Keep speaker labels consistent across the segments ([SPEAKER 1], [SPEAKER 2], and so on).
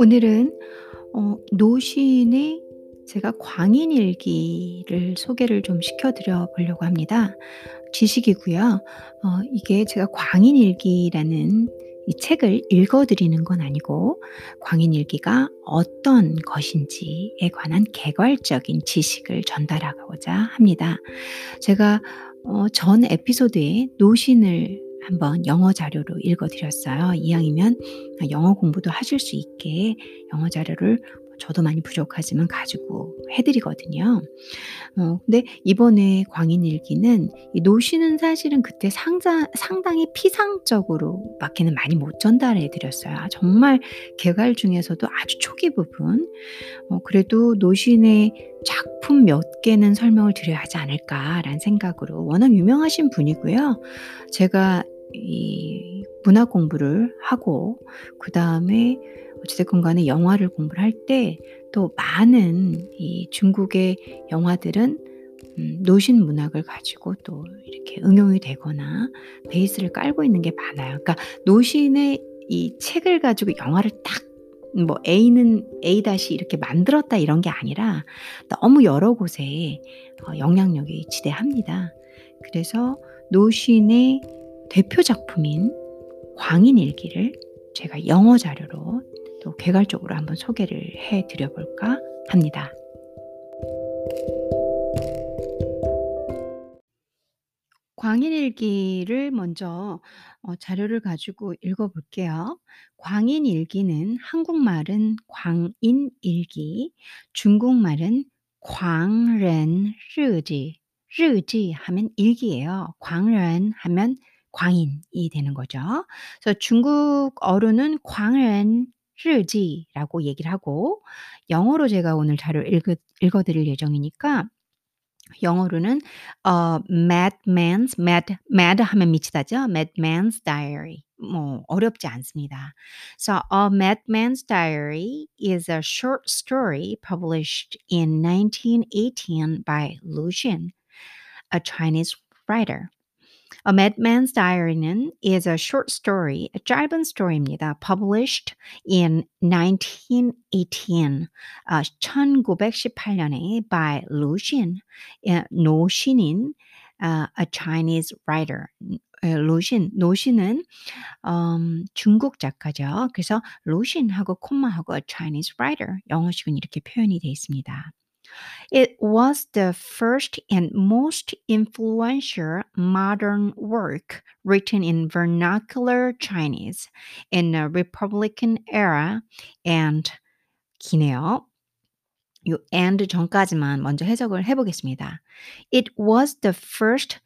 [SPEAKER 1] 오늘은 어 노신의 제가 광인일기를 소개를 좀 시켜 드려 보려고 합니다. 지식이고요. 어 이게 제가 광인일기라는 이 책을 읽어 드리는 건 아니고 광인일기가 어떤 것인지에 관한 개괄적인 지식을 전달하고자 합니다. 제가 어 전 에피소드에 노신을 한번 영어 자료로 읽어 드렸어요. 이왕이면 아 영어 공부도 하실 수 있게 영어 자료를 저도 많이 부족하지만 가지고 해 드리거든요. 어 근데 이번에 광인일기는 이 노신은 사실은 그때 상장 상당히 피상적으로 밖에는 많이 못 전달해 드렸어요. 아 정말 개괄 중에서도 아주 초기 부분. 어 그래도 '노신의 작품 몇 개는 설명을 드려야 하지 않을까.'라는 생각으로 워낙 유명하신 분이고요. 제가 이 문학 공부를 하고 그 다음에 어찌 됐건 간에 영화를 공부를 할 때 또 많은 이 중국의 영화들은 음 노신 문학을 가지고 또 이렇게 응용이 되거나 베이스를 깔고 있는 게 많아요. 그러니까 노신의 이 책을 가지고 영화를 딱 뭐 A는 A 이렇게 만들었다 이런 게 아니라 너무 여러 곳에 어 영향력이 지대합니다. 그래서 노신의 대표 작품인 광인일기를 제가 영어 자료로 또 개괄적으로 한번 소개를 해 드려볼까 합니다. 광인일기를 먼저 어, 자료를 가지고 읽어볼게요. 광인일기는 한국말은 광인일기, 중국말은 광렌르지, 르지 하면 일기예요. 광렌 하면 광인이 되는 거죠. 그래서 중국어로는 광은 르지라고 얘기를 하고 영어로 제가 오늘 자료 읽어, 읽어드릴 예정이니까 영어로는 어, Madman's Mad Mad 하면 미치다죠. Madman's Diary 뭐 어렵지 않습니다. So A Madman's Diary is a short story published in 1918 by Lu Xun, a Chinese writer. A Madman's Diary는 is a short story, 짧은 스토리입니다. Published in 1918, 아 1918년에 by Lu Xun, 예 노신인 아 a Chinese writer. 예 루신, 노신은 음 중국 작가죠. 그래서 루신하고 콤마하고 Chinese writer 영어식은 이렇게 표현이 돼 있습니다. It was the first and most influential modern work written in vernacular Chinese in the Republican era and 기네요. 요 and 전까지만 먼저 해석을 해 보겠습니다. It was the first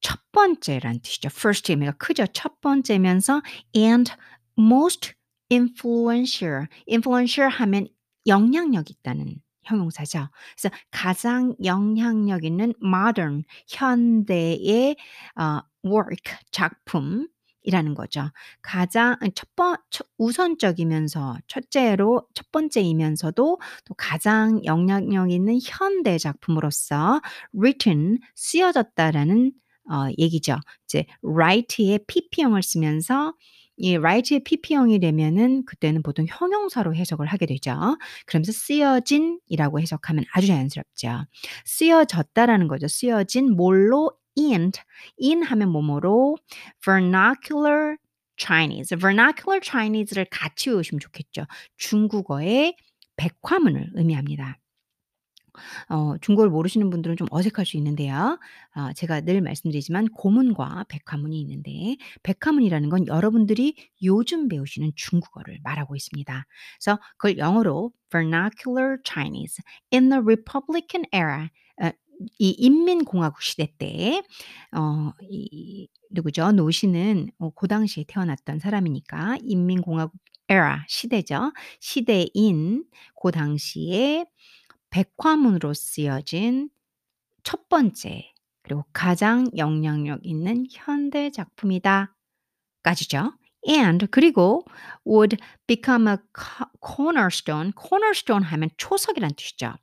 [SPEAKER 1] 첫 번째라는 뜻이죠. first 의미가 크죠. 첫 번째면서 and most influential, influential 하면 영향력 있다는 형용사죠. 그래서 가장 영향력 있는 modern 현대의 어 work 작품 이라는 거죠. 가장 첫 번 첫 우선적이면서 첫째로 첫 번째이면서도 또 가장 영향력 있는 현대 작품으로서 written 쓰여졌다라는 어 얘기죠. 이제 write의 PP형을 쓰면서 이 write의 PP형이 되면은 그때는 보통 형용사로 해석을 하게 되죠. 그러면서 쓰여진이라고 해석하면 아주 자연스럽죠. 쓰여졌다라는 거죠. 쓰여진 뭘로 in, in 하면 뭐뭐로 vernacular Chinese, vernacular Chinese를 같이 외우시면 좋겠죠. 중국어의 백화문을 의미합니다. 어 중국어를 모르시는 분들은 좀 어색할 수 있는데요. 어 제가 늘 말씀드리지만 고문과 백화문이 있는데 백화문이라는 건 여러분들이 요즘 배우시는 중국어를 말하고 있습니다. 그래서 그걸 영어로 vernacular Chinese in the Republican era 어 이 인민공화국 시대 때 어 이 누구죠? 노신은 어고 당시에 태어났던 사람이니까 인민공화국 era 시대죠. 시대인 고 당시에 백화문으로 쓰여진 첫 번째 그리고 가장 영향력 있는 현대 작품이다 까지죠. And 그리고 would become a cornerstone. cornerstone 하면 초석이란 뜻이죠.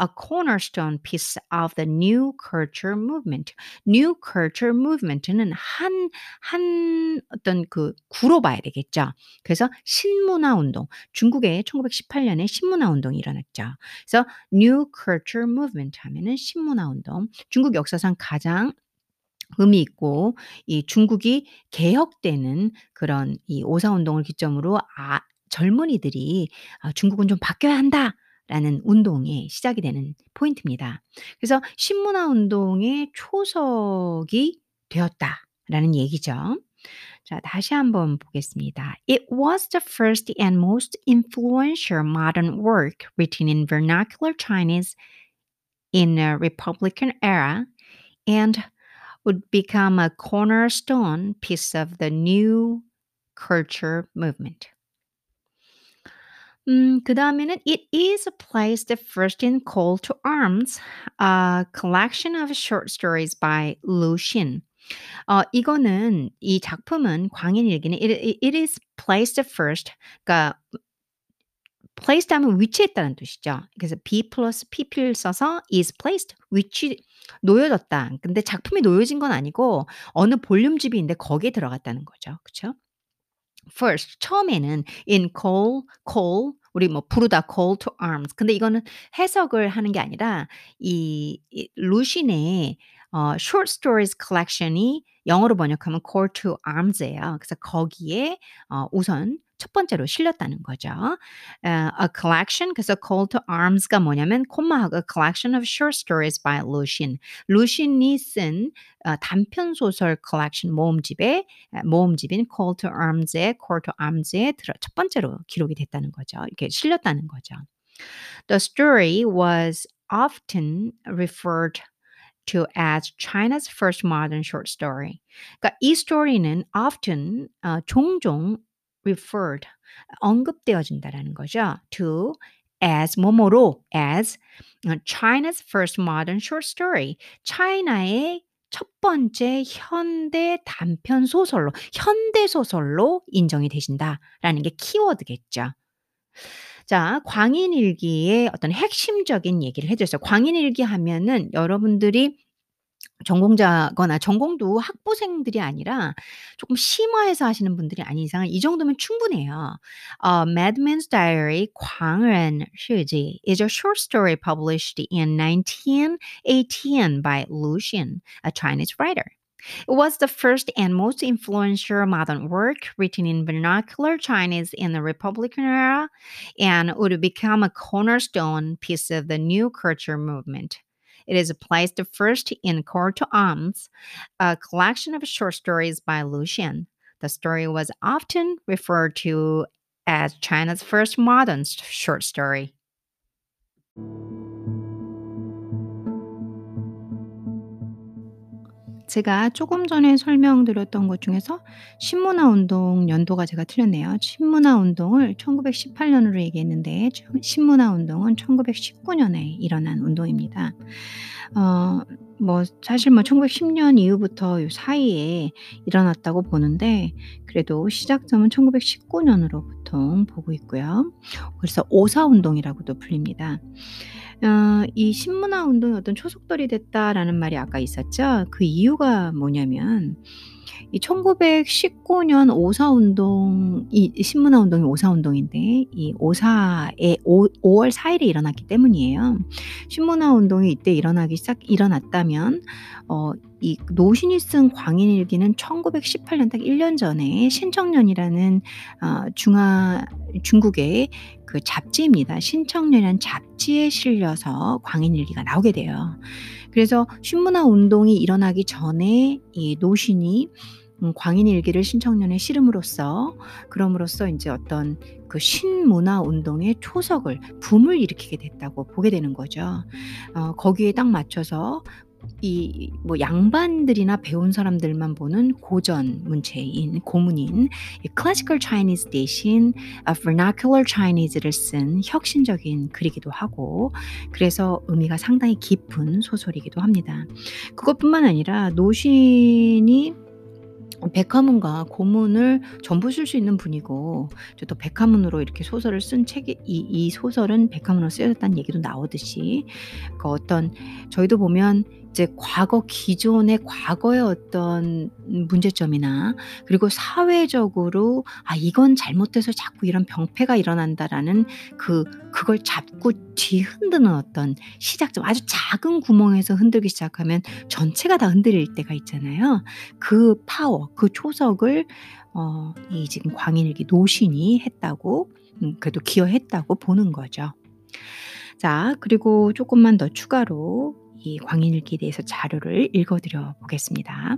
[SPEAKER 1] A cornerstone piece of the new culture movement. new culture movement는 한, 한 어떤 그 구로 봐야 되겠죠. 그래서 신문화 운동. 중국에 1918년에 신문화 운동이 일어났죠. 그래서 new culture movement 하면은 신문화 운동. 중국 역사상 가장 의미 있고 이 중국이 개혁되는 그런 이 오사 운동을 기점으로 아 젊은이들이 '아 중국은 좀 바뀌어야 한다.'라는 운동의 시작이 되는 포인트입니다. 그래서 신문화 운동의 초석이 되었다라는 얘기죠. 자 다시 한번 보겠습니다. It was the first and most influential modern work written in vernacular Chinese in a republican era and would become a cornerstone piece of the new culture movement. 음, 그 다음에는 It is placed first in Call to Arms, a collection of short stories by Lu Xin. 어, 이거는 이 작품은 광인일기는 it, it is placed first. 그러니까 placed 하면 위치했다는 뜻이죠. 그래서 be 플러스 pp를 써서 is placed 위치 놓여졌다. 근데 작품이 놓여진 건 아니고 어느 볼륨집이 있는데 거기에 들어갔다는 거죠. 그쵸? first 처음에는 in call call 우리 뭐 부르다 call to arms. 근데 이거는 해석을 하는 게 아니라 이, 이 루신의 어, short stories collection이 영어로 번역하면 call to arms예요. 그래서 거기에 어, 우선 첫 번째로 실렸다는 거죠. Uh, a collection, 그래서 call to arms가 뭐냐면 콤마하고 a collection of short stories by Lucian. 루신이 쓴 어, 단편 소설 collection 모음집에 모음집인 call to arms의 call to arms에 들어 첫 번째로 기록이 됐다는 거죠. 이렇게 실렸다는 거죠. The story was often referred to as China's first modern short story. 그러니까 이 스토리는 often 어, 종종 referred 언급되어진다라는 거죠. to as 뭐뭐로 as China's first modern short story. 차이나의 첫 번째 현대 단편 소설로 현대 소설로 인정이 되신다라는 게 키워드겠죠. 자, 광인일기의 어떤 핵심적인 얘기를 해 줬어요. 광인일기 하면은 여러분들이 전공자거나 전공도 학부생들이 아니라 조금 심화해서 하시는 분들이 아닌 이상은 이 정도면 충분해요. Uh, Madman's Diary, 狂人日记 is a short story published in 1918 by Lu Xun, a Chinese writer. It was the first and most influential modern work written in vernacular Chinese in the Republican era and would become a cornerstone piece of the new culture movement. It is placed first in Court to Arms, a collection of short stories by Lucian. The story was often referred to as China's first modern short story. 제가 조금 전에 설명드렸던 것 중에서 신문화 운동 연도가 제가 틀렸네요. 신문화 운동을 1918년으로 얘기했는데 신문화 운동은 1919년에 일어난 운동입니다. 어, 뭐 사실 뭐 1910년 이후부터 요 사이에 일어났다고 보는데 그래도 시작점은 1919년으로 보통 보고 있고요. 그래서 오사 운동이라고도 불립니다. 어, 이 신문화 운동이 어떤 초속돌이 됐다라는 말이 아까 있었죠. 그 이유가 뭐냐면 이 1919년 오사 운동 이 신문화 운동이 오사 운동인데 이 오사에 5, 5월 4일에 일어났기 때문이에요. 신문화 운동이 이때 일어나기 시작 일어났다면 어, 이 노신이 쓴 광인일기는 1918년 딱 1년 전에 신청년이라는 어, 중화 중국의 그 잡지입니다. 신청년이라는 잡지에 실려서 광인일기가 나오게 돼요. 그래서 신문화 운동이 일어나기 전에 이 노신이 음, 광인일기를 신청년에 실음으로써 그럼으로써 이제 어떤 그 신문화 운동의 초석을 붐을 일으키게 됐다고 보게 되는 거죠. 어, 거기에 딱 맞춰서 이 뭐 양반들이나 배운 사람들만 보는 고전 문체인 고문인 클래시컬 차이니즈 대신 vernacular Chinese를 쓴 혁신적인 글이기도 하고 그래서 의미가 상당히 깊은 소설이기도 합니다. 그것뿐만 아니라 노신이 백화문과 고문을 전부 쓸 수 있는 분이고 저도 백화문으로 이렇게 소설을 쓴 책이 이, 이 소설은 백화문으로 쓰였다는 얘기도 나오듯이 그 어떤 저희도 보면 이제 과거 기존의 과거의 어떤 문제점이나 그리고 사회적으로 '아 이건 잘못돼서 자꾸 이런 병폐가 일어난다.'라는 그 그걸 잡고 뒤흔드는 어떤 시작점 아주 작은 구멍에서 흔들기 시작하면 전체가 다 흔들릴 때가 있잖아요. 그 파워 그 초석을 어 이 지금 광인일기 노신이 했다고 음 그래도 기여했다고 보는 거죠. 자 그리고 쪼끔만 더 추가로 이 광인일기에 대해서 자료를 읽어 드려 보겠습니다.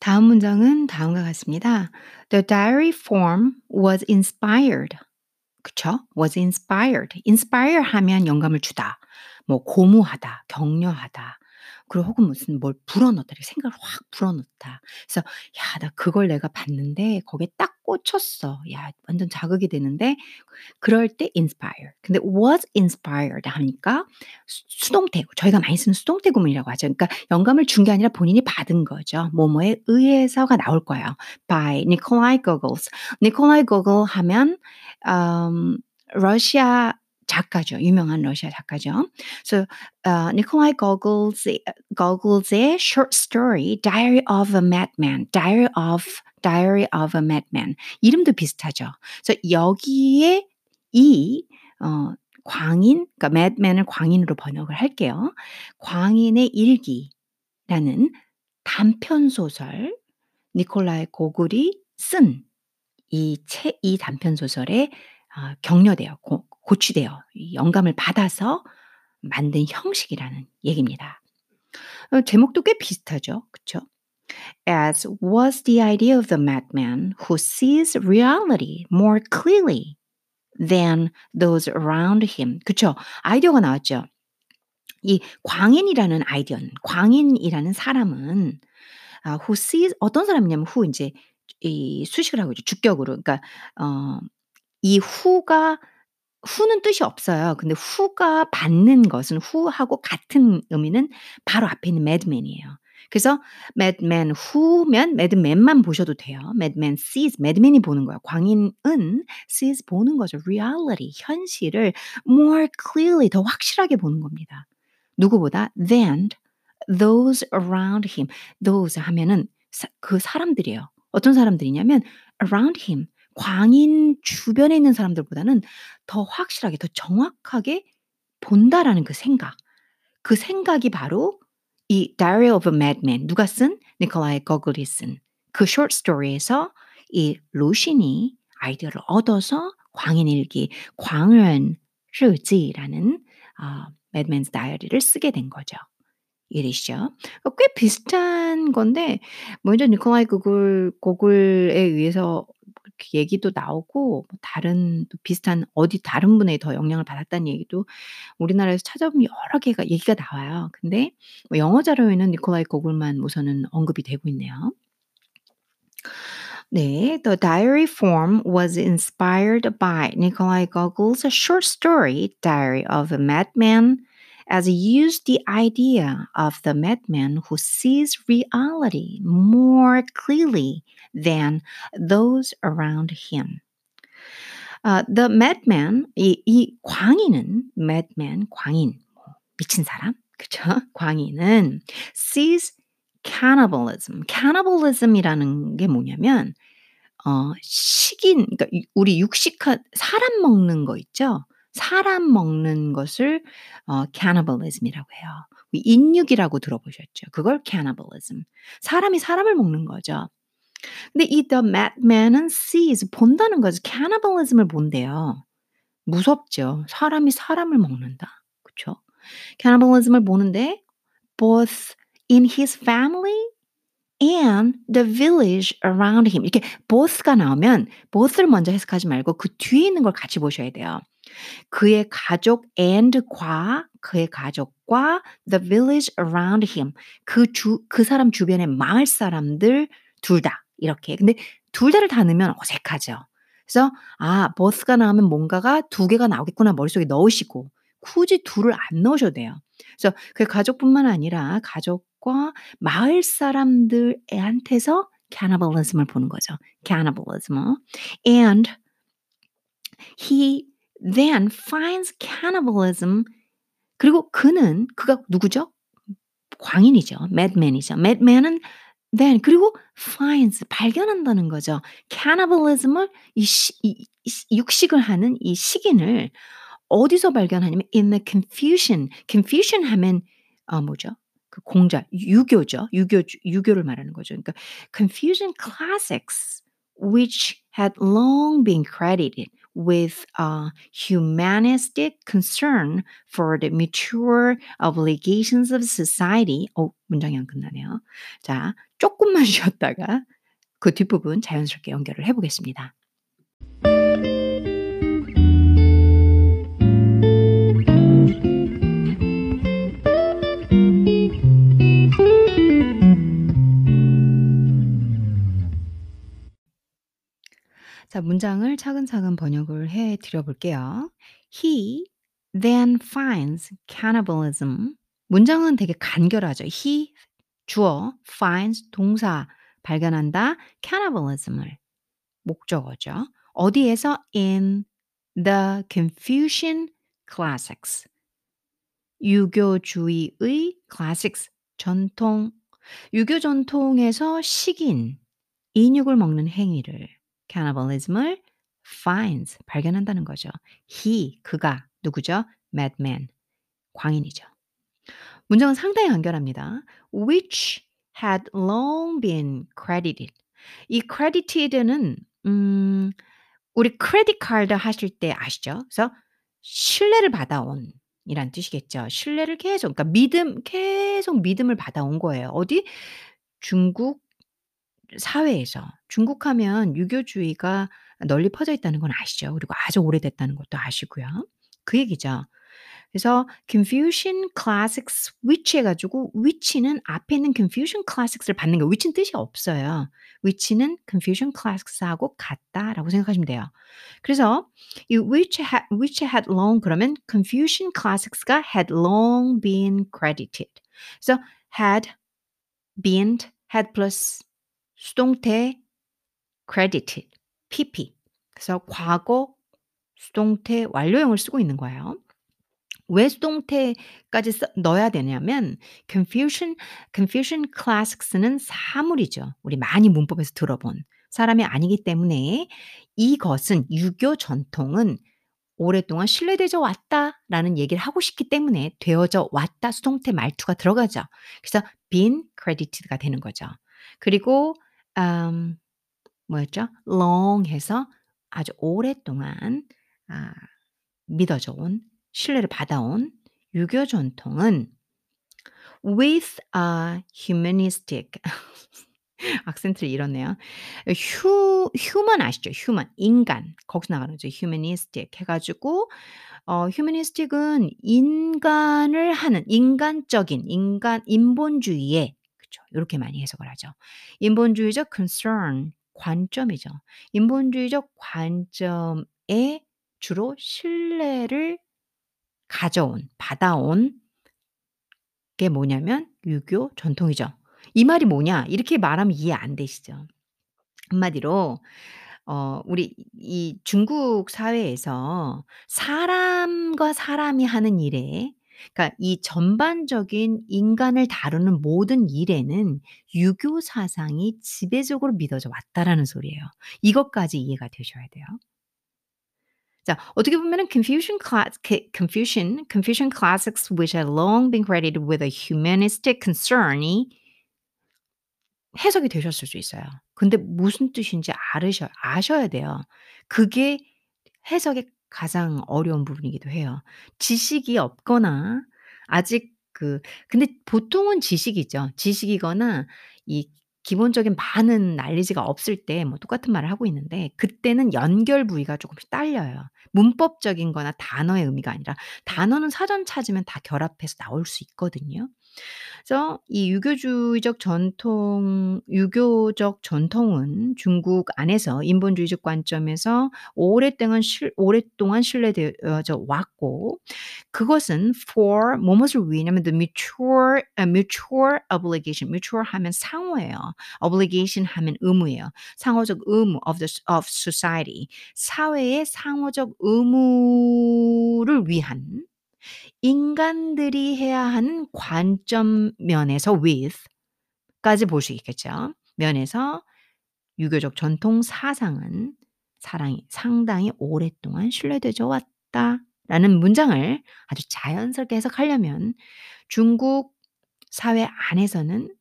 [SPEAKER 1] 다음 문장은 다음과 같습니다. The diary form was inspired. 그쵸? was inspired. inspire 하면 영감을 주다. 뭐 고무하다, 격려하다. 그리고 혹은 무슨 뭘 불어넣다. 생각을 확 불어넣다. 그래서 '야 나 그걸 내가 봤는데 거기에 딱 꽂혔어. 야 완전 자극이 되는데' 그럴 때 inspire. 근데 was inspired 하니까 수 수동태고 저희가 많이 쓰는 수동태 구문이라고 하죠. 그러니까 영감을 준 게 아니라 본인이 받은 거죠. 뭐뭐에 의해서가 나올 거예요. by Nikolai Gogol. Nikolai Gogol 하면 음 러시아 작가죠. 유명한 러시아 작가죠. So uh, Nikolai Gogol's Gogol's short story Diary of a Madman. Diary of Diary of a Madman. 이름도 비슷하죠. 그래서 여기에 이 어, 광인, 그러니까 madman을 광인으로 번역을 할게요. 광인의 일기라는 단편 소설 니콜라이 고글이 쓴 이 책, 이 단편 소설에 어, 격려되어 고, 고취되어 영감을 받아서 만든 형식이라는 얘기입니다. 어, 제목도 꽤 비슷하죠. 그쵸? As was the idea of the madman who sees reality more clearly than those around him. 그쵸? 아이디어가 나왔죠. 이 광인이라는 아이디어는, 광인이라는 사람은, 아, who sees, 어떤 사람이냐면, who 이제, 이 수식을 하고 있죠. 주격으로. 그러니까, 어, 이 who가 후는 뜻이 없어요. 근데 후가 받는 것은 후하고 같은 의미는 바로 앞에 있는 madman이에요. 그래서 madman who면 madman만 보셔도 돼요. madman sees, madman이 보는 거예요. 광인은 sees 보는 거죠. reality, 현실을 more clearly, 더 확실하게 보는 겁니다. 누구보다 than those around him. those 하면은 사, 그 사람들이에요. 어떤 사람들이냐면 around him. 광인 주변에 있는 사람들보다는 더 확실하게 더 정확하게 본다라는 그 생각. 그 생각이 바로 이 Diary of a Madman 누가 쓴 니콜라이 거글이 쓴그 story에서 이 루신이 아이디어를 얻어서 광인일기 광연 르지라는 어, Madman's Diary를 쓰게 된 거죠. 이해되시죠? 꽤 비슷한 건데 먼저 니콜라이 고글 고글에 의해서 얘기도 나오고 뭐 다른 또 비슷한 어디 다른 분에 더 영향을 받았다는 얘기도 우리나라에서 찾아보면 여러 개가 얘기가 나와요. 근데 뭐 영어 자료에는 니콜라이 고글만 우선은 언급이 되고 있네요. 네, the diary form was inspired by Nikolai Gogol's short story Diary of a Madman as he used the idea of the madman who sees reality more clearly than those around him. Uh, the madman, 이, 이 광인은 madman, 광인, 미친 사람, 그쵸? 광인은 sees cannibalism. cannibalism이라는 게 뭐냐면 어, 식인, 그러니까 우리 육식한 사람 먹는 거 있죠? 사람 먹는 것을 어, cannibalism이라고 해요. 인육이라고 들어보셨죠? 그걸 cannibalism. 사람이 사람을 먹는 거죠. 근데 이 the madman은 sees 본다는 거죠. cannibalism을 본대요. 무섭죠. 사람이 사람을 먹는다. 그렇죠? cannibalism을 보는데 both in his family and the village around him 이렇게 both가 나오면 both를 먼저 해석하지 말고 그 뒤에 있는 걸 같이 보셔야 돼요. 그의 가족 and과 그의 가족과 the village around him 그 주 그 사람 주변의 마을 사람들 둘 다 이렇게. 근데 둘 다를 다 넣으면 어색하죠. 그래서 아 both가 나오면 뭔가가 두 개가 나오겠구나 머릿속에 넣으시고 굳이 둘을 안 넣으셔도 돼요. 그래서 그 가족뿐만 아니라 가족과 마을 사람들한테서 cannibalism을 보는 거죠. cannibalism. And he then finds cannibalism 그리고 그는 그가 누구죠? 광인이죠. madman이죠. madman은 then 그리고 finds 발견한다는 거죠. cannibalism을 이, 시, 이, 이 육식을 하는 이 식인을 어디서 발견하냐면 in the confusion. confusion 하면 어 뭐죠? 그 공자 유교죠. 유교 유교를 말하는 거죠. 그러니까 confusion classics which had long been credited with a humanistic concern for the mature obligations of society. 어, 문장이 안 끝나네요. 자, 조금만 쉬었다가 그 뒷부분 자연스럽게 연결을 해보겠습니다. 자, 문장을 차근차근 번역을 해 드려 볼게요. He then finds cannibalism. 문장은 되게 간결하죠. He 주어 finds 동사 발견한다 cannibalism을 목적어죠. 어디에서 in the Confucian classics 유교주의의 classics 전통 유교 전통에서 식인 인육을 먹는 행위를 cannibalism을 finds 발견한다는 거죠. he 그가 누구죠? madman 광인이죠. 문장은 상당히 간결합니다. which had long been credited. 이 credited는 음 우리 크레딧 카드 하실 때 아시죠? 그래서 신뢰를 받아온 이란 뜻이겠죠. 신뢰를 계속 그러니까 믿음 계속 믿음을 받아온 거예요. 어디? 중국 사회에서 중국 하면 유교주의가 널리 퍼져 있다는 건 아시죠? 그리고 아주 오래됐다는 것도 아시고요. 그 얘기죠. 그래서 Confucian Classics which 해가지고 which는 앞에 있는 Confucian Classics를 받는 거 which는 뜻이 없어요. which는 Confucian Classics하고 같다라고 생각하시면 돼요. 그래서 이 which had, which had long 그러면 Confucian Classics가 had long been credited. 그래서 had been had plus 수동태 credited, pp. 그래서 과거 수동태 완료형을 쓰고 있는 거예요. 왜 수동태까지 써, 넣어야 되냐면 confusion, confusion classics는 사물이죠. 우리 많이 문법에서 들어본 사람이 아니기 때문에 이것은 유교 전통은 오랫동안 신뢰되어 왔다라는 얘기를 하고 싶기 때문에 되어져 왔다 수동태 말투가 들어가죠. 그래서 been credited가 되는 거죠. 그리고 음, 뭐였죠? long 해서 아주 오랫동안 아, 믿어져 온 신뢰를 받아온 유교 전통은 with a humanistic 악센트를 잃었네요. 휴 휴먼 아시죠? 휴먼 인간 거기서 나가는 거죠. humanistic 해가지고 어 humanistic은 인간을 하는 인간적인 인간 인본주의에 그쵸 요렇게 많이 해석을 하죠. 인본주의적 concern 관점이죠. 인본주의적 관점에 주로 신뢰를 가져온 받아온 게 뭐냐면 유교 전통이죠. 이 말이 뭐냐 이렇게 말하면 이해 안 되시죠. 한마디로 어 우리 이 중국 사회에서 사람과 사람이 하는 일에 그러니까 이 전반적인 인간을 다루는 모든 일에는 유교 사상이 지배적으로 믿어져 왔다라는 소리예요. 이것까지 이해가 되셔야 돼요. 자, 어떻게 보면은 Confucian Confucian, Confucian classics which had long been credited with a humanistic concern이 해석이 되셨을 수 있어요. 근데 무슨 뜻인지 알으셔, 아셔야 돼요. 그게 해석의 가장 어려운 부분이기도 해요. 지식이 없거나 아직 그 근데 보통은 지식이죠. 지식이거나 이 기본적인 많은 난리지가 없을 때 뭐 똑같은 말을 하고 있는데 그때는 연결 부위가 조금씩 딸려요. 문법적인 거나 단어의 의미가 아니라 단어는 사전 찾으면 다 결합해서 나올 수 있거든요. 그래서 이 유교주의적 전통 유교적 전통은 중국 안에서 인본주의적 관점에서 오랫동안 실 오랫동안 신뢰되어져 왔고 그것은 for 뭐뭇을 위냐면 the mutual 아 mutual obligation mutual 하면 상호예요. obligation 하면 의무예요. 상호적 의무 of the of society 사회의 상호적 의무를 위한 인간들이 해야 하는 관점 면에서 with까지 볼 수 있겠죠. 면에서 유교적 전통 사상은 사랑이 상당히 오랫동안 신뢰되어 왔다 라는 문장을 아주 자연스럽게 해석하려면 중국 사회 안에서는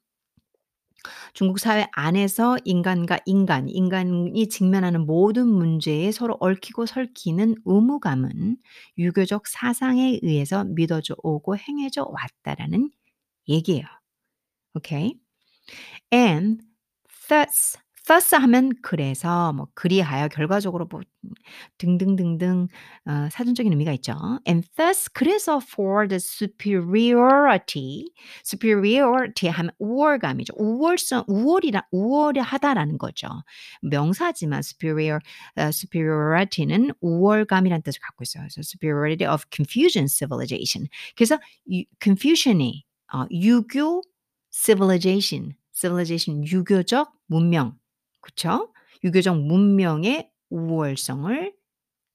[SPEAKER 1] 중국 사회 안에서 인간과 인간, 인간이 직면하는 모든 문제에 서로 얽히고 설키는 의무감은 유교적 사상에 의해서 믿어져 오고 행해져 왔다라는 얘기예요. 오케이? And thus thus 하면 그래서 뭐 그리하여 결과적으로 뭐 등등등등 어 사전적인 의미가 있죠. And thus 그래서 for the superiority superiority 하면 우월감이죠. 우월성 우월이라 우월하다라는 거죠. 명사지만 superior 어 superiority는 우월감이라는 뜻을 갖고 있어요. 그래서 superiority of Confucian civilization. 그래서 유 Confucian이 어 유교 civilization civilization 유교적 문명 그쵸? 유교적 문명의 우월성을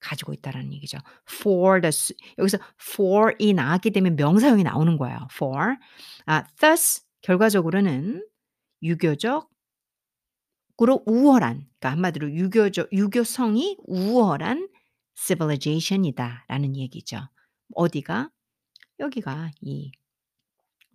[SPEAKER 1] 가지고 있다라는 얘기죠. For the 여기서 for이 나왔기 때문에 명사형이 나오는 거예요. For. 아, thus 결과적으로는 유교적 으로 우월한 그러니까 한마디로 유교적 유교성이 우월한 civilization이다라는 얘기죠. 어디가? 여기가 이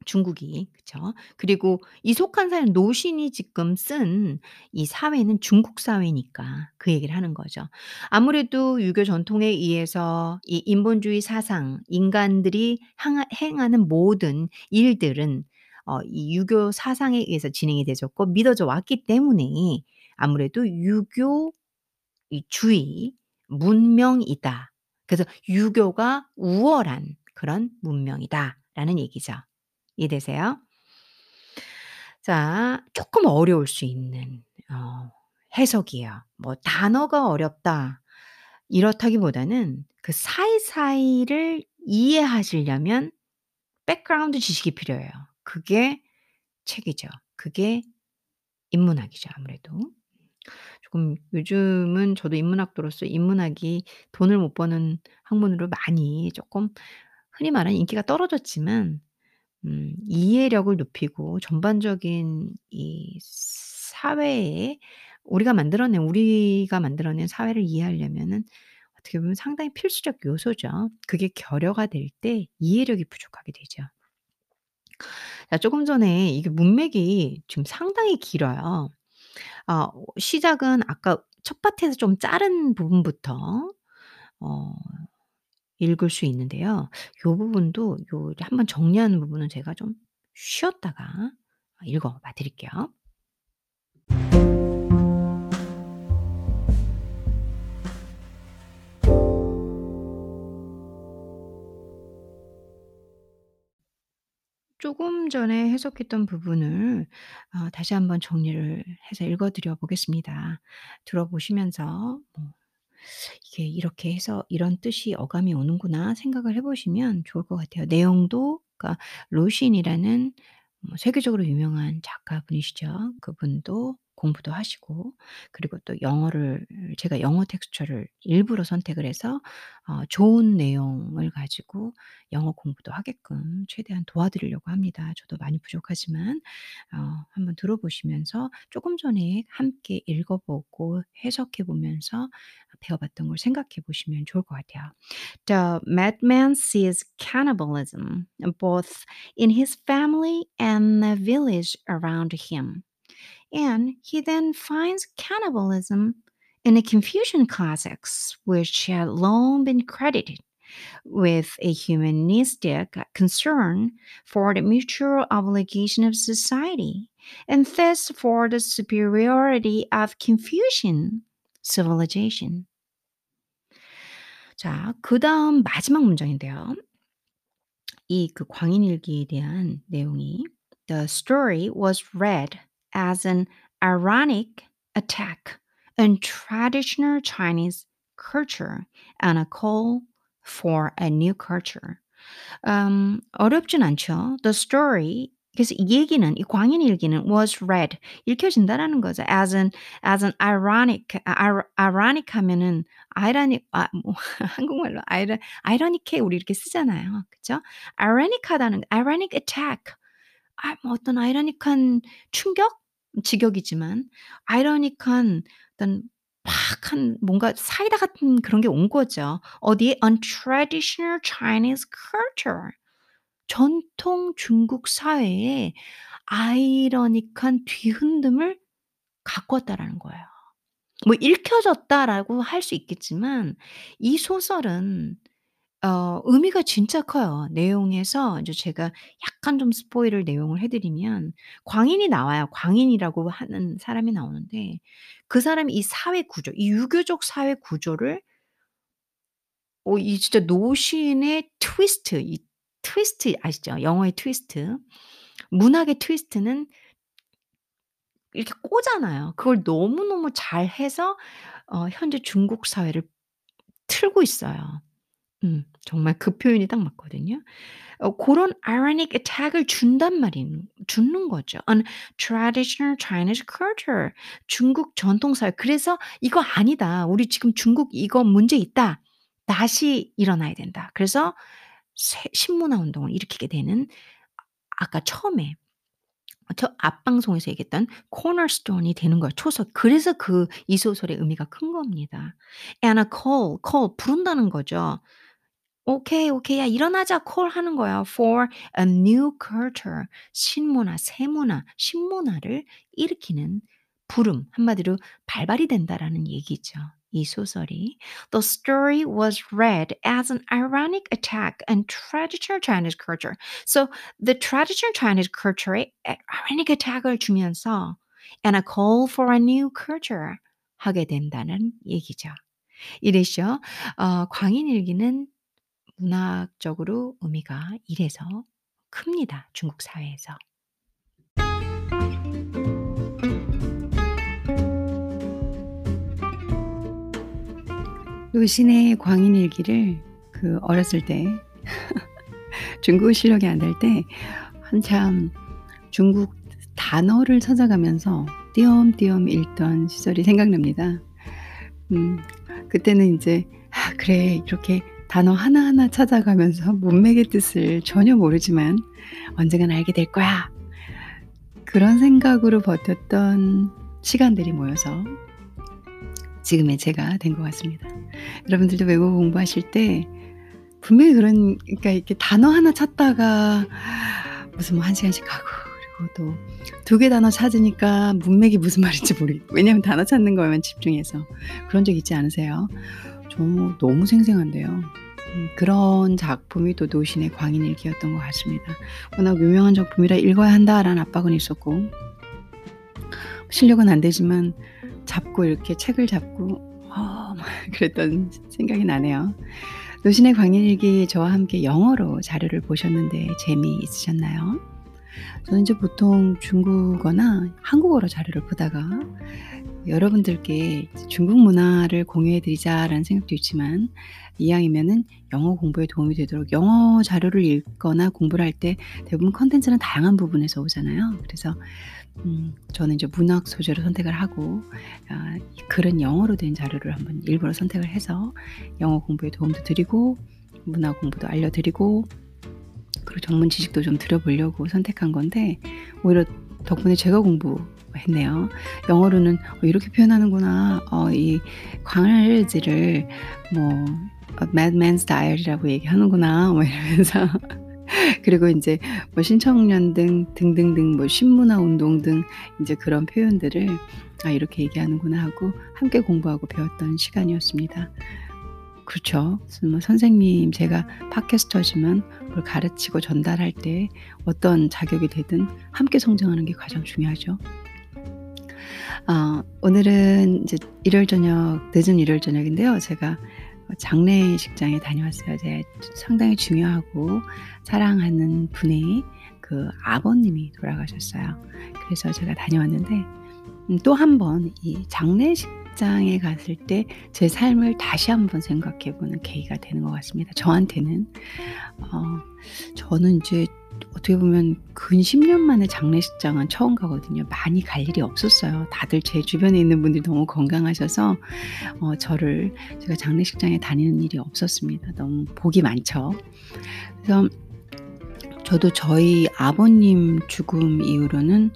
[SPEAKER 1] 중국이 그쵸. 그리고 이 속한 사람 노신이 지금 쓴 이 사회는 중국 사회니까 그 얘기를 하는 거죠. 아무래도 유교 전통에 의해서 이 인본주의 사상, 인간들이 향하 행하는 모든 일들은 어 이 유교 사상에 의해서 진행이 되졌고 믿어져 왔기 때문에 아무래도 유교 이 주의 문명이다. 그래서 유교가 우월한 그런 문명이다라는 얘기죠. 이해되세요? 자, 쪼끔 어려울 수 있는 어 해석이에요. 뭐 단어가 어렵다 이렇다기보다는 그 사이사이를 이해하시려면 백그라운드 지식이 필요해요. 그게 책이죠. 그게 인문학이죠, 아무래도. 조금 요즘은 저도 인문학도로서 인문학이 돈을 못 버는 학문으로 많이 쪼끔 흔히 말하는 인기가 떨어졌지만 음 이해력을 높이고 전반적인 이 사회에 우리가 만들어낸 우리가 만들어낸 사회를 이해하려면은 어떻게 보면 상당히 필수적 요소죠. 그게 결여가 될 때 이해력이 부족하게 되죠. 자 조금 전에 이게 문맥이 지금 상당히 길어요. 어 시작은 아까 첫 파트에서 좀 자른 부분부터 어 읽을 수 있는데요. 요 부분도 요 한번 정리하는 부분은 제가 좀 쉬었다가 읽어 봐 드릴게요. 조금 전에 해석했던 부분을 어 다시 한번 정리를 해서 읽어 드려 보겠습니다. 들어보시면서 뭐' 이게 이렇게 해서 이런 뜻이 어감이 오는구나.' 생각을 해 보시면 좋을 것 같아요. 내용도 그러니까 루신이라는 뭐 세계적으로 유명한 작가분이시죠. 그분도 공부도 하시고 그리고 또 영어를 제가 영어 텍스처를 일부러 선택을 해서 어 좋은 내용을 가지고 영어 공부도 하게끔 최대한 도와드리려고 합니다. 저도 많이 부족하지만 어 한번 들어보시면서 조금 전에 함께 읽어 보고 해석해 보면서 배워 봤던 걸 생각해 보시면 좋을 것 같아요. The madman sees cannibalism both in his family and the village around him. And he then finds cannibalism in the Confucian classics, which had long been credited with a humanistic concern for the mutual obligation of society, and thus for the superiority of Confucian civilization. 자, 그 다음 마지막 문장인데요. 이 그 광인일기에 대한 내용이 The story was read as an ironic attack on traditional Chinese culture and a call for a new culture. 음, 어렵진 않죠. The story 그래서 이 얘기는 이 광인 일기는 was read 읽혀진다라는 거죠. As an as an ironic ironic 하면은 ironic 아, 뭐, 한국말로 아이러 아이러니해 우리 이렇게 쓰잖아요. 그렇죠? ironic하다는 ironic attack 아, 뭐 어떤 아이러니한 충격 직역이지만 아이러니한 어떤 팍한 뭔가 사이다 같은 그런 게 온 거죠. 어디에 untraditional Chinese culture 전통 중국 사회에 아이러니한 뒤흔듦을 갖고 왔다라는 거예요. 뭐 읽혀졌다라고 할 수 있겠지만 이 소설은 어 의미가 진짜 커요. 내용에서 이제 제가 약간 좀 spoil을 내용을 해 드리면 광인이 나와요. 광인이라고 하는 사람이 나오는데 그 사람이 이 사회 구조, 이 유교적 사회 구조를 어 이 진짜 노신의 트위스트 이 트위스트 아시죠? 영어의 트위스트. 문학의 twist는 이렇게 꼬잖아요. 그걸 너무너무 잘해서 어 현재 중국 사회를 틀고 있어요. 음 정말 그 표현이 딱 맞거든요. 어 고런 ironic attack을 준단 말인 주는 거죠. on traditional Chinese culture 중국 전통 사회. 그래서 '이거 아니다. 우리 지금 중국 이거 문제 있다. 다시 일어나야 된다.' 그래서 새 신문화 운동을 일으키게 되는 아까 처음에 저 앞방송에서 얘기했던 cornerstone이 되는 거예요, 초석. 그래서 그 이 소설의 의미가 큰 겁니다. and a call, call 부른다는 거죠. " 오케이, 오케이. 야 일어나자." 콜 하는 거야. for a new culture 신문화, 새문화, 신문화를 일으키는 부름, 한마디로 발발이 된다라는 얘기죠. 이 소설이 The story was read as an ironic attack on traditional Chinese culture. So the traditional Chinese culture에 ironic attack을 주면서 and a call for a new culture 하게 된다는 얘기죠. 이래서 어 광인일기는 문학적으로 의미가 이래서 큽니다. 중국 사회에서. 노신의 광인일기를 그 어렸을 때 중국어 실력이 안 될 때 한참 중국 단어를 찾아가면서 띄엄띄엄 읽던 시절이 생각납니다. 음 그때는 인제 '아 그래. 이렇게 단어 하나하나 찾아가면서 문맥의 뜻을 전혀 모르지만 언젠간 알게 될 거야.' 그런 생각으로 버텼던 시간들이 모여서 지금의 제가 된 것 같습니다. 여러분들도 외국어 공부하실 때 분명히 그런 그러니까 이렇게 단어 하나 찾다가 무슨 뭐1 시간씩 가고 그리고 또2개 단어 찾으니까 문맥이 무슨 말인지 모르겠고 왜냐하면 단어 찾는 거에만 집중해서 그런 적 있지 않으세요? 저 너무 생생한데요. 음 그런 작품이 또 노신의 광인일기였던 것 같습니다. 워낙 유명한 작품이라 '읽어야 한다.'라는 압박은 있었고 실력은 안 되지만 잡고 이렇게 책을 잡고 어막 그랬던 생각이 나네요. 노신의 광인일기 저와 함께 영어로 자료를 보셨는데 재미있으셨나요? 저는 이제 보통 중국어나 한국어로 자료를 보다가 여러분들께 중국 문화를 공유해 드리자라는 생각도 있지만 이왕이면은 영어 공부에 도움이 되도록 영어 자료를 읽거나 공부를 할 때 대부분 콘텐츠는 다양한 부분에서 오잖아요. 그래서 음 저는 이제 문학 소재로 선택을 하고 아이 글은 영어로 된 자료를 한번 일부러 선택을 해서 영어 공부에 도움도 드리고 문학 공부도 알려 드리고 그리고 전문 지식도 좀 들여 보려고 선택한 건데 오히려 덕분에 제가 공부 했네요. 영어로는 '어 이렇게 표현하는구나. 어 이 광활지를 뭐어 madman's diary라고 얘기하는구나.' 뭐 이러면서 그리고 인제 뭐 신청년 등 등등등 뭐 신문화 운동 등 인제 그런 표현들을 '아 이렇게 얘기하는구나.' 하고 함께 공부하고 배웠던 시간이었습니다. 그렇죠. 뭐 선생님 제가 팟캐스터지만 뭘 가르치고 전달할 때 어떤 자격이 되든 함께 성장하는 게 가장 중요하죠. 어 오늘은 이제 일요일 저녁 늦은 일요일 저녁인데요. 제가
[SPEAKER 2] 장례식장에 다녀왔어요. 제가 상당히 중요하고 사랑하는 분의 그 아버님이 돌아가셨어요. 그래서 제가 다녀왔는데 음, 또한 번 이 장례식장에 갔을 때 제 삶을 다시 한번 생각해 보는 계기가 되는 것 같습니다. 저한테는 어 저는 이제 어떻게 보면 근 10년 만에 장례식장은 처음 가거든요. 많이 갈 일이 없었어요. 다들 제 주변에 있는 분들이 너무 건강하셔서 어 저를 제가 장례식장에 다니는 일이 없었습니다. 너무 복이 많죠. 그래서 저도 저희 아버님 죽음 이후로는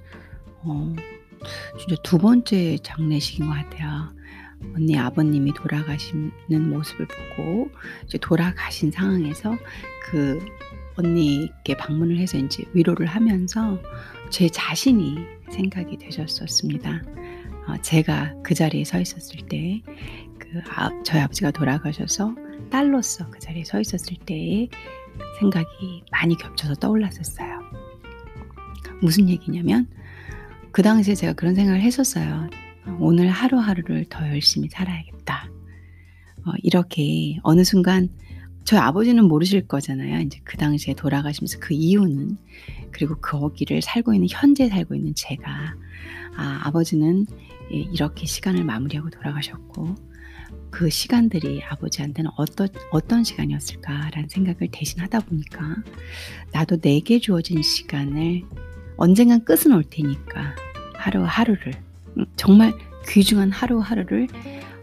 [SPEAKER 2] 어 진짜 두 번째 장례식인 것 같아요. 언니 아버님이 돌아가시는 모습을 보고 이제 돌아가신 상황에서 그 언니께 방문을 해서 인제 위로를 하면서 제 자신이 생각이 되셨었습니다. 어 제가 그 자리에 서 있었을 때 그 아 저희 아버지가 돌아가셔서 딸로서 그 자리에 서 있었을 때의 생각이 많이 겹쳐서 떠올랐었어요. 무슨 얘기냐면 그 당시에 제가 그런 생각을 했었어요. '오늘 하루하루를 더 열심히 살아야겠다.' 어 이렇게 어느 순간 저희 아버지는 모르실 거잖아요. 인제 그 당시에 돌아가시면서 그 이유는. 그리고 거기를 살고 있는 현재 살고 있는 제가 '아 아버지는 예 이렇게 시간을 마무리하고 돌아가셨고 그 시간들이 아버지한테는 어떤 어떤 시간이었을까.'라는 생각을 대신 하다 보니까 '나도 내게 주어진 시간을 언젠간 끝은 올 테니까 하루하루를 음 정말 귀중한 하루하루를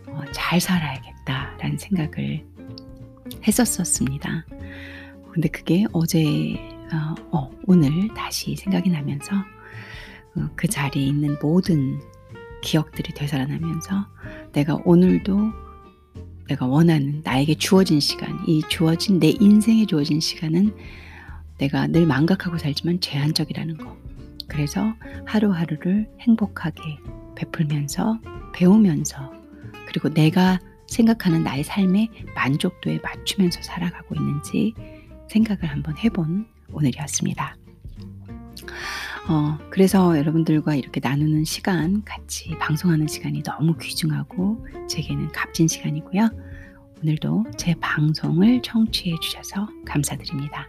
[SPEAKER 2] 어 '잘 살아야겠다.'라는 생각을 했었었습니다. 근데 그게 어제 어 어 오늘 다시 생각이 나면서 어 그 자리에 있는 모든 기억들이 되살아나면서 내가 오늘도 내가 원하는 나에게 주어진 시간, 이 주어진 내 인생에 주어진 시간은 내가 늘 망각하고 살지만 제한적이라는 거. 그래서 하루하루를 행복하게 베풀면서 배우면서 그리고 내가 생각하는 나의 삶의 만족도에 맞추면서 살아가고 있는지 생각을 한번 해본 오늘이었습니다. 어 그래서 여러분들과 이렇게 나누는 시간 같이 방송하는 시간이 너무 귀중하고 제게는 값진 시간이고요. 오늘도 제 방송을 청취해 주셔서 감사드립니다.